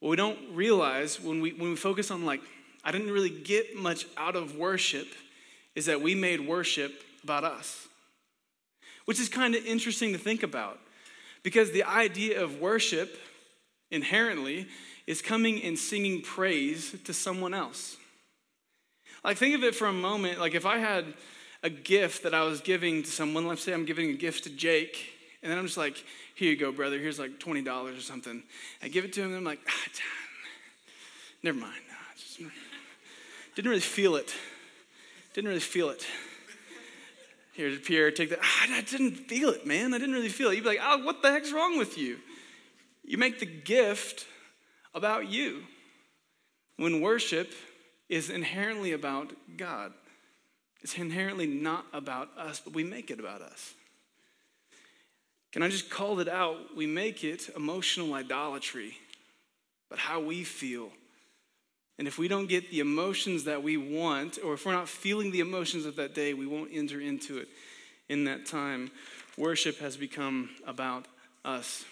What we don't realize when we when we focus on like I didn't really get much out of worship is that we made worship about us, which is kind of interesting to think about because the idea of worship inherently is coming and singing praise to someone else. Like, think of it for a moment. Like, if I had a gift that I was giving to someone, let's say I'm giving a gift to Jake, and then I'm just like, here you go, brother, here's like $20 or something. I give it to him, and I'm like, ah, never mind. Just, didn't really feel it. Didn't really feel it. Here, Pierre, take that. Ah, I didn't feel it, man. I didn't really feel it. You'd be like, oh, what the heck's wrong with you? You make the gift about you. When worship is inherently about God, it's inherently not about us, but we make it about us. Can I just call it out? We make it emotional idolatry, but how we feel And if we don't get the emotions that we want, or if we're not feeling the emotions of that day, we won't enter into it in that time. Worship has become about us.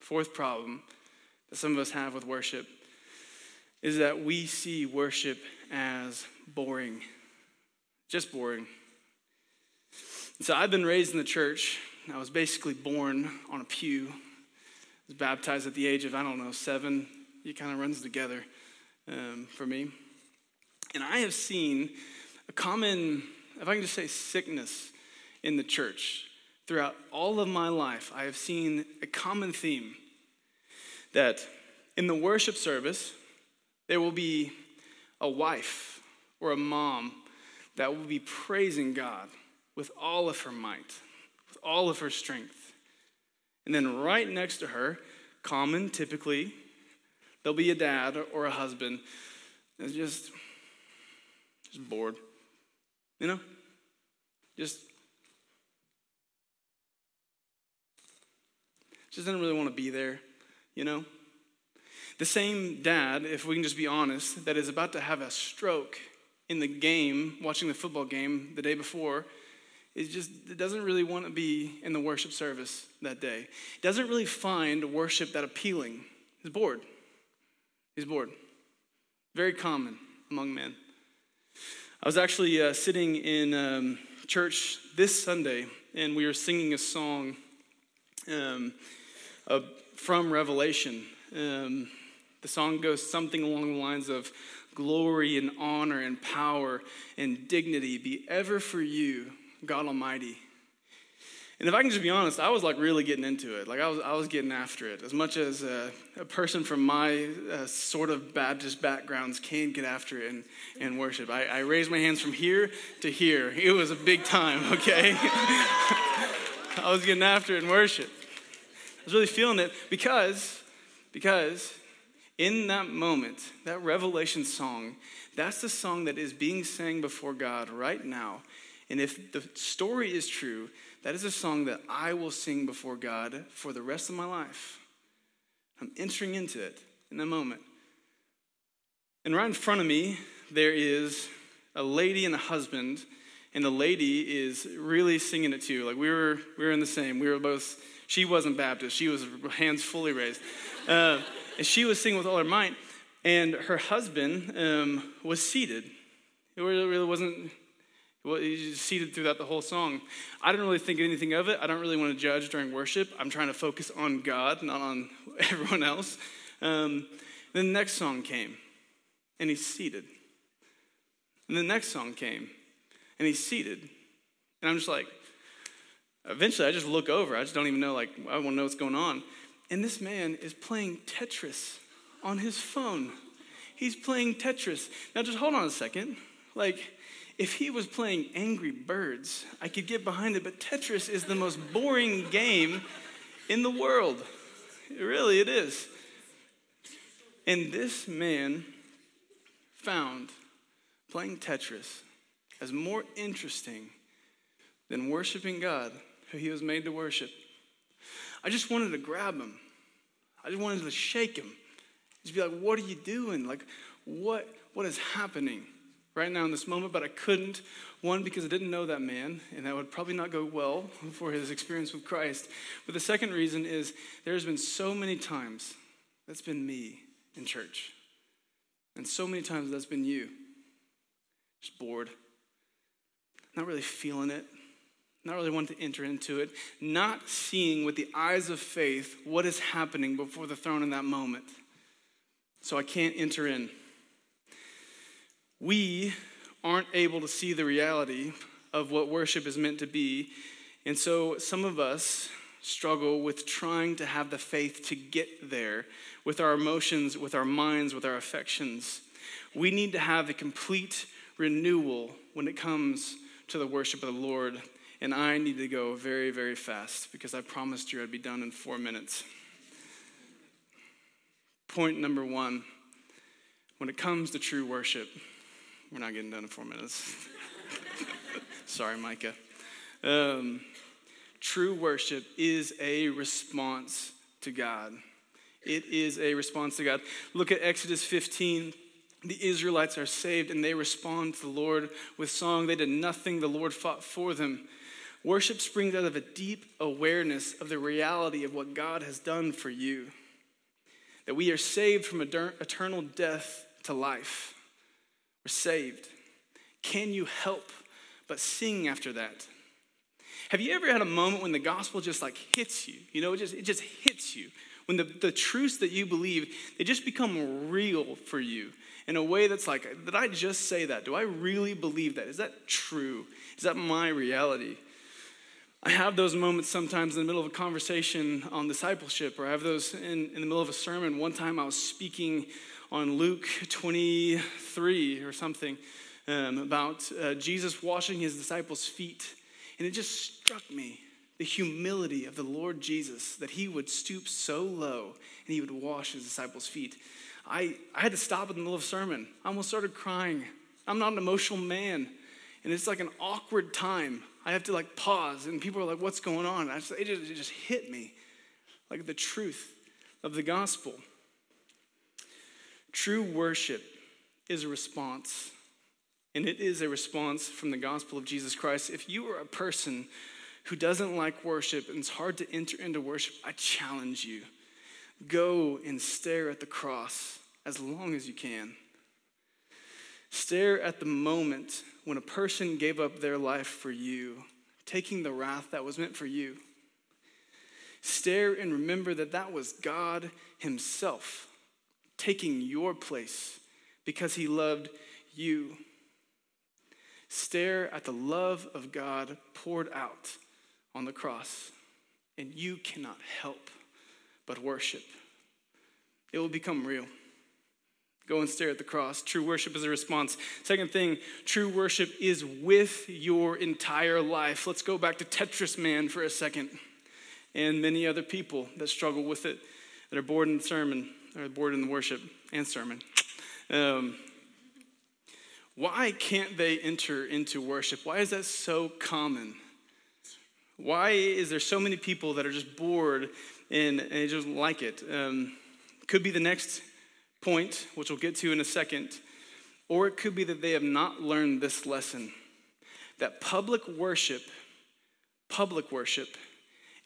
Fourth problem that some of us have with worship is that we see worship as boring, just boring. So I've been raised in the church. I was basically born on a pew. I was baptized at the age of, I don't know, seven. It kind of runs together um, for me. And I have seen a common, if I can just say, sickness in the church. Throughout all of my life, I have seen a common theme that in the worship service, there will be a wife or a mom that will be praising God with all of her might, with all of her strength. And then right next to her, common typically, there'll be a dad or a husband that's just just bored. You know? Just just doesn't really want to be there, you know? The same dad, if we can just be honest, that is about to have a stroke in the game, watching the football game the day before, is just doesn't really want to be in the worship service that day. Doesn't really find worship that appealing. He's bored. He's bored. Very common among men. I was actually uh, sitting in um, church this Sunday, and we were singing a song um, uh, from Revelation. Um, the song goes something along the lines of Glory and honor and power and dignity be ever for you, God Almighty. And if I can just be honest, I was like really getting into it. Like I was, I was getting after it. As much as a, a person from my uh, sort of Baptist backgrounds can get after it and, and worship. I, I raised my hands from here to here. It was a big time, okay? I was getting after it in worship. I was really feeling it because, because in that moment, that revelation song, that's the song that is being sang before God right now. And if the story is true, that is a song that I will sing before God for the rest of my life. I'm entering into it in that moment. And right in front of me, there is a lady and a husband, and the lady is really singing it too. Like we were, we were in the same. We were both. She wasn't Baptist. She was hands fully raised. Uh, and she was singing with all her might, and her husband um, was seated. It really wasn't, well, he was seated throughout the whole song. I didn't really think anything of it. I don't really want to judge during worship. I'm trying to focus on God, not on everyone else. Um, then the next song came, and he's seated. And the next song came, and he's seated. And I'm just like, eventually I just look over. I just don't even know, like, I want to know what's going on. And this man is playing Tetris on his phone. He's playing Tetris. Now, just hold on a second. Like, if he was playing Angry Birds, I could get behind it, but Tetris is the most boring game in the world. really, it is. And this man found playing Tetris as more interesting than worshiping God, who he was made to worship. I just wanted to grab him. I just wanted to shake him. Just be like, what are you doing? Like, what, what is happening right now in this moment? But I couldn't. One, because I didn't know that man, and that would probably not go well for his experience with Christ. But the second reason is there's been so many times that's been me in church. And so many times that's been you. Just bored. Not really feeling it not really wanting to enter into it, not seeing with the eyes of faith what is happening before the throne in that moment. So I can't enter in. We aren't able to see the reality of what worship is meant to be. And so some of us struggle with trying to have the faith to get there with our emotions, with our minds, with our affections. We need to have a complete renewal when it comes to the worship of the Lord and I need to go very, very fast because I promised you I'd be done in four minutes. Point number one when it comes to true worship, we're not getting done in four minutes. Sorry, Micah. Um, true worship is a response to God. It is a response to God. Look at Exodus 15. The Israelites are saved and they respond to the Lord with song. They did nothing, the Lord fought for them. Worship springs out of a deep awareness of the reality of what God has done for you. That we are saved from eternal death to life. We're saved. Can you help but sing after that? Have you ever had a moment when the gospel just like hits you? You know, it just, it just hits you. When the, the truths that you believe, they just become real for you in a way that's like, did I just say that? Do I really believe that? Is that true? Is that my reality? I have those moments sometimes in the middle of a conversation on discipleship, or I have those in, in the middle of a sermon. One time I was speaking on Luke 23 or something um, about uh, Jesus washing his disciples' feet. And it just struck me the humility of the Lord Jesus that he would stoop so low and he would wash his disciples' feet. I, I had to stop in the middle of sermon. I almost started crying. I'm not an emotional man. And it's like an awkward time. I have to like pause, and people are like, What's going on? Just, it, just, it just hit me like the truth of the gospel. True worship is a response, and it is a response from the gospel of Jesus Christ. If you are a person who doesn't like worship and it's hard to enter into worship, I challenge you go and stare at the cross as long as you can. Stare at the moment when a person gave up their life for you, taking the wrath that was meant for you. Stare and remember that that was God Himself taking your place because He loved you. Stare at the love of God poured out on the cross, and you cannot help but worship. It will become real. Go and stare at the cross. True worship is a response. Second thing, true worship is with your entire life. Let's go back to Tetris Man for a second and many other people that struggle with it, that are bored in the sermon, or bored in the worship and sermon. Um, why can't they enter into worship? Why is that so common? Why is there so many people that are just bored and, and they just like it? Um, could be the next point, which we'll get to in a second, or it could be that they have not learned this lesson that public worship, public worship,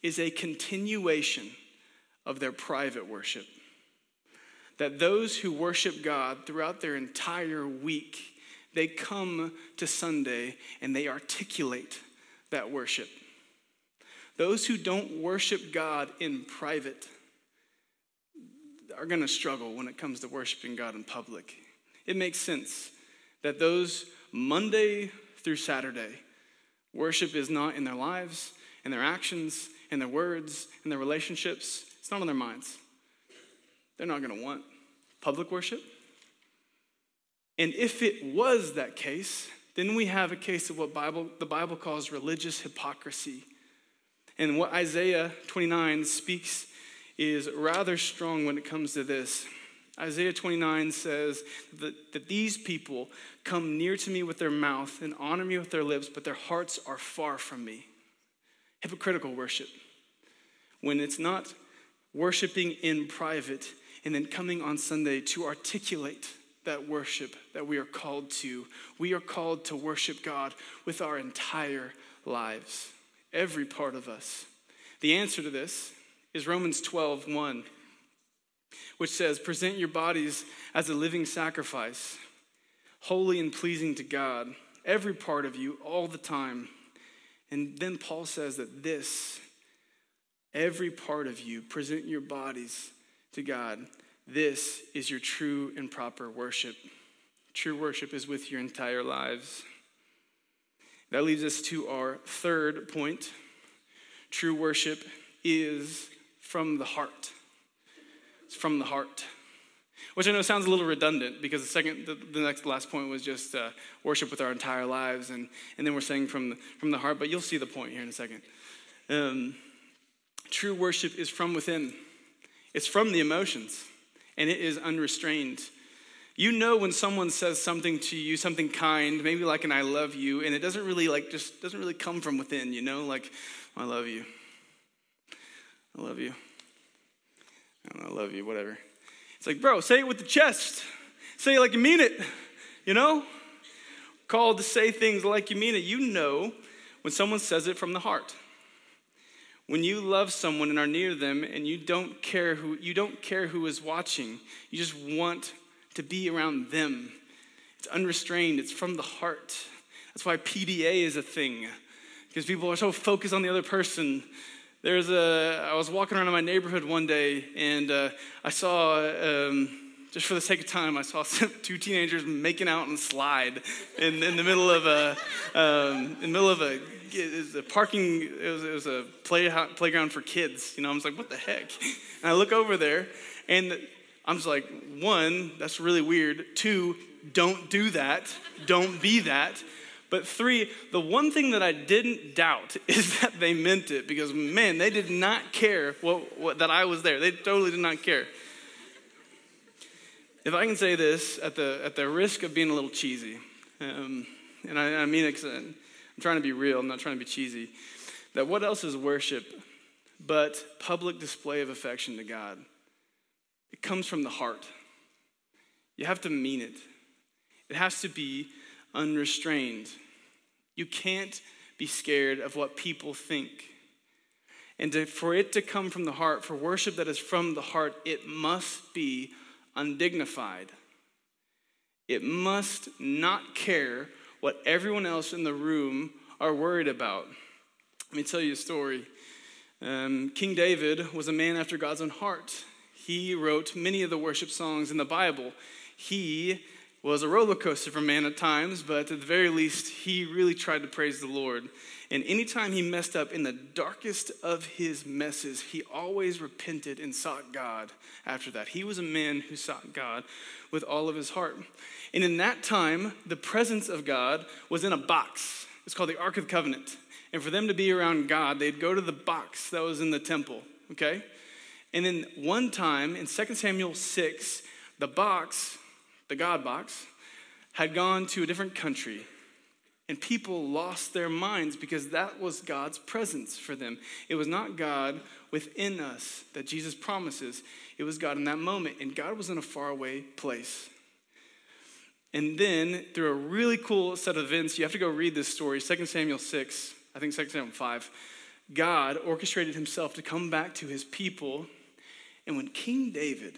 is a continuation of their private worship. That those who worship God throughout their entire week, they come to Sunday and they articulate that worship. Those who don't worship God in private, are going to struggle when it comes to worshiping God in public. It makes sense that those Monday through Saturday, worship is not in their lives, in their actions, in their words, in their relationships. It's not on their minds. They're not going to want public worship. And if it was that case, then we have a case of what Bible, the Bible calls religious hypocrisy. And what Isaiah 29 speaks is rather strong when it comes to this. Isaiah 29 says that, that these people come near to me with their mouth and honor me with their lips, but their hearts are far from me. Hypocritical worship. When it's not worshiping in private and then coming on Sunday to articulate that worship that we are called to. We are called to worship God with our entire lives, every part of us. The answer to this is Romans 12, 1, which says, Present your bodies as a living sacrifice, holy and pleasing to God, every part of you, all the time. And then Paul says that this, every part of you, present your bodies to God. This is your true and proper worship. True worship is with your entire lives. That leads us to our third point. True worship is from the heart. It's from the heart. Which I know sounds a little redundant because the second, the, the next, last point was just uh, worship with our entire lives, and, and then we're saying from the, from the heart, but you'll see the point here in a second. Um, true worship is from within, it's from the emotions, and it is unrestrained. You know when someone says something to you, something kind, maybe like an I love you, and it doesn't really like just doesn't really come from within, you know, like I love you. I love you. I know, I love you, whatever. It's like, bro, say it with the chest. Say it like you mean it, you know? Called to say things like you mean it. You know when someone says it from the heart. When you love someone and are near them and you don't care who you don't care who is watching, you just want to be around them. It's unrestrained, it's from the heart. That's why PDA is a thing. Because people are so focused on the other person. There's a I was walking around in my neighborhood one day and uh, I saw um, just for the sake of time, I saw two teenagers making out on a slide in, in the middle of a um, in the middle of a a parking, it was, it was a play, playground for kids. You know, I was like, what the heck? And I look over there, and I'm just like, one, that's really weird. Two, don't do that. Don't be that. But three, the one thing that I didn't doubt is that they meant it because, man, they did not care what, what, that I was there. They totally did not care. If I can say this at the, at the risk of being a little cheesy, um, and I, I mean it I'm trying to be real, I'm not trying to be cheesy. That what else is worship but public display of affection to God? It comes from the heart. You have to mean it, it has to be unrestrained. You can't be scared of what people think. And to, for it to come from the heart, for worship that is from the heart, it must be undignified. It must not care what everyone else in the room are worried about. Let me tell you a story. Um, King David was a man after God's own heart. He wrote many of the worship songs in the Bible. He was a roller coaster for man at times, but at the very least, he really tried to praise the Lord. And anytime he messed up in the darkest of his messes, he always repented and sought God after that. He was a man who sought God with all of his heart. And in that time, the presence of God was in a box. It's called the Ark of the Covenant. And for them to be around God, they'd go to the box that was in the temple, okay? And then one time in 2 Samuel 6, the box, the God box, had gone to a different country. And people lost their minds because that was God's presence for them. It was not God within us that Jesus promises, it was God in that moment. And God was in a faraway place. And then, through a really cool set of events, you have to go read this story 2 Samuel 6, I think 2 Samuel 5. God orchestrated himself to come back to his people. And when King David,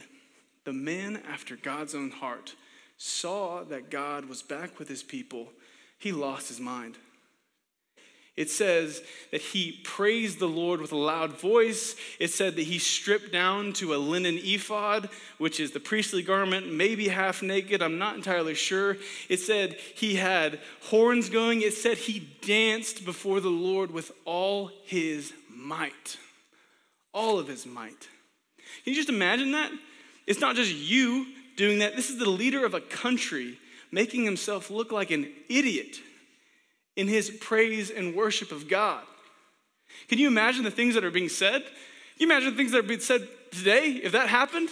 the man after God's own heart, saw that God was back with his people, he lost his mind. It says that he praised the Lord with a loud voice. It said that he stripped down to a linen ephod, which is the priestly garment, maybe half naked. I'm not entirely sure. It said he had horns going. It said he danced before the Lord with all his might. All of his might. Can you just imagine that? It's not just you doing that. This is the leader of a country making himself look like an idiot in his praise and worship of God. Can you imagine the things that are being said? Can you imagine the things that are being said today if that happened?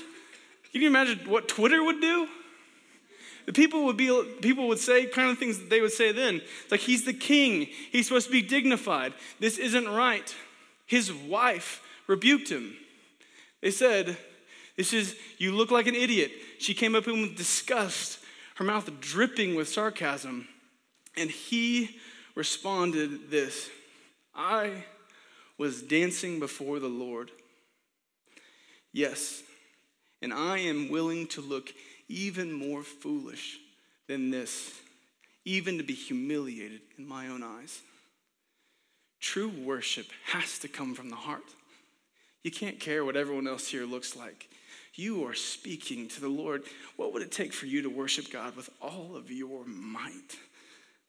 Can you imagine what Twitter would do? The people would be people would say kind of things that they would say then. It's like he's the king. He's supposed to be dignified. This isn't right. His wife rebuked him. They said, This is you look like an idiot. She came up to him with disgust, her mouth dripping with sarcasm. And he responded this I was dancing before the Lord. Yes, and I am willing to look even more foolish than this, even to be humiliated in my own eyes. True worship has to come from the heart. You can't care what everyone else here looks like. You are speaking to the Lord. What would it take for you to worship God with all of your might?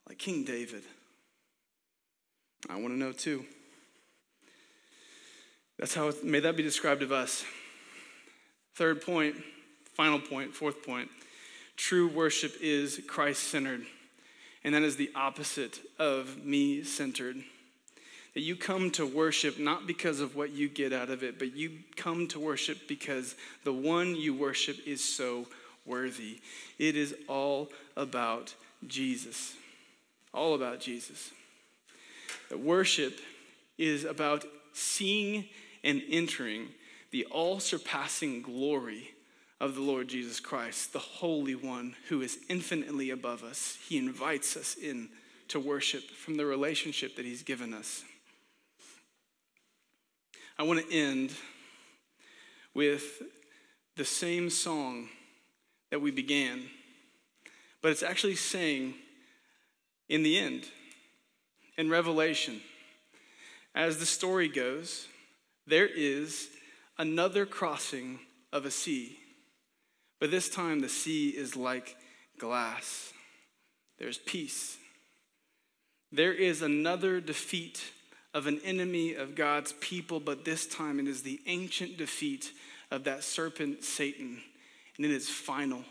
Like King David. I want to know too. That's how, may that be described of us. Third point, final point, fourth point. True worship is Christ centered, and that is the opposite of me centered. That you come to worship not because of what you get out of it, but you come to worship because the one you worship is so worthy. It is all about Jesus. All about Jesus. That worship is about seeing and entering the all surpassing glory of the Lord Jesus Christ, the Holy One who is infinitely above us. He invites us in to worship from the relationship that He's given us. I want to end with the same song that we began, but it's actually saying in the end, in Revelation, as the story goes, there is another crossing of a sea. But this time the sea is like glass. There's peace. There is another defeat of an enemy of God's people, but this time it is the ancient defeat of that serpent, Satan, and it is final.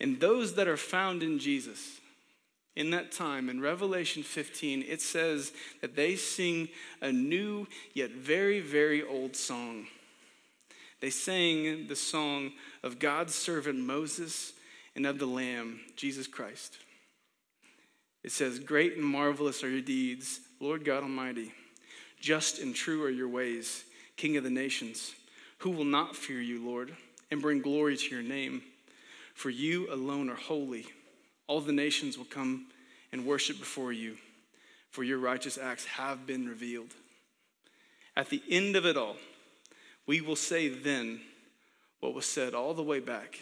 And those that are found in Jesus, in that time, in Revelation 15, it says that they sing a new yet very, very old song. They sang the song of God's servant Moses and of the Lamb, Jesus Christ. It says, Great and marvelous are your deeds, Lord God Almighty. Just and true are your ways, King of the nations. Who will not fear you, Lord, and bring glory to your name? For you alone are holy. All the nations will come and worship before you, for your righteous acts have been revealed. At the end of it all, we will say then what was said all the way back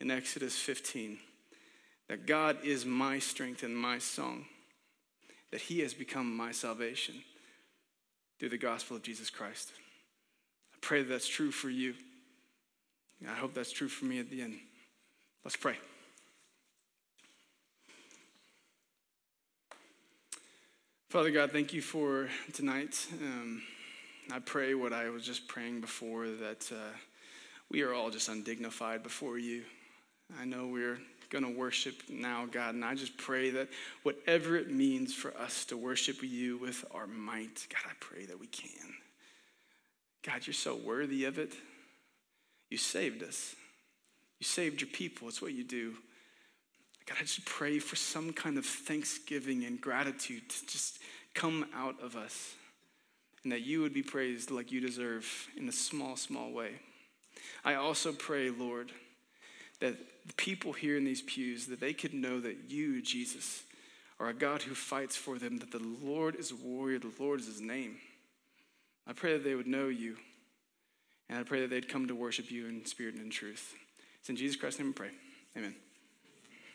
in Exodus 15 that God is my strength and my song, that He has become my salvation through the gospel of Jesus Christ. I pray that that's true for you. I hope that's true for me at the end. Let's pray. Father God, thank you for tonight. Um, I pray what I was just praying before that uh, we are all just undignified before you. I know we're going to worship now, God, and I just pray that whatever it means for us to worship you with our might, God, I pray that we can. God, you're so worthy of it. You saved us, you saved your people. It's what you do. God, I just pray for some kind of thanksgiving and gratitude to just come out of us and that you would be praised like you deserve in a small, small way. I also pray, Lord, that the people here in these pews, that they could know that you, Jesus, are a God who fights for them, that the Lord is a warrior, the Lord is his name. I pray that they would know you, and I pray that they'd come to worship you in spirit and in truth. It's in Jesus Christ's name we pray. Amen.